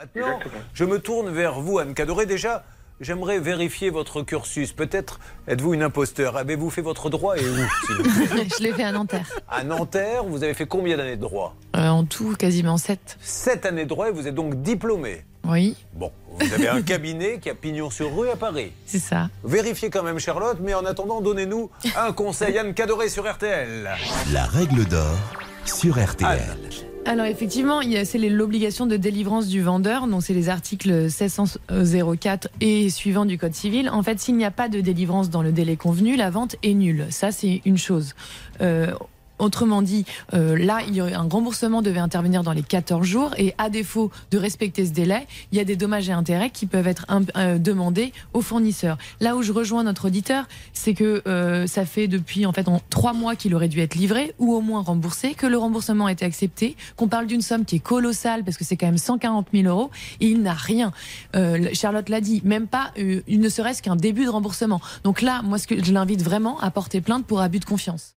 Maintenant, je me tourne vers vous, Anne Cadoré. Déjà, j'aimerais vérifier votre cursus. Peut-être êtes-vous une imposteur. Avez-vous fait votre droit et où Je l'ai fait à Nanterre. À Nanterre, vous avez fait combien d'années de droit Euh, en tout, quasiment 7. Sept années de droit et vous êtes donc diplômé. Oui, Bon, vous avez un cabinet qui a pignon sur rue à Paris. c'est ça. Vérifiez quand même, Charlotte, mais en attendant, donnez-nous un conseil. Anne Cadoré sur RTL. La règle d'or sur RTL. Alors effectivement, c'est l'obligation de délivrance du vendeur, donc c'est les articles 1604 et suivants du Code civil. En fait, s'il n'y a pas de délivrance dans le délai convenu, la vente est nulle. Ça, c'est une chose. Euh, Autrement dit, euh, là, il y aurait un remboursement devait intervenir dans les 14 jours et à défaut de respecter ce délai, il y a des dommages et intérêts qui peuvent être euh, demandés aux fournisseurs. Là où je rejoins notre auditeur, c'est que euh, ça fait depuis en fait en trois mois qu'il aurait dû être livré ou au moins remboursé, que le remboursement a été accepté, qu'on parle d'une somme qui est colossale parce que c'est quand même 140 000 euros et il n'a rien. Euh, Charlotte l'a dit, même pas, euh, il ne serait-ce qu'un début de remboursement. Donc là, moi, ce que je l'invite vraiment à porter plainte pour abus de confiance.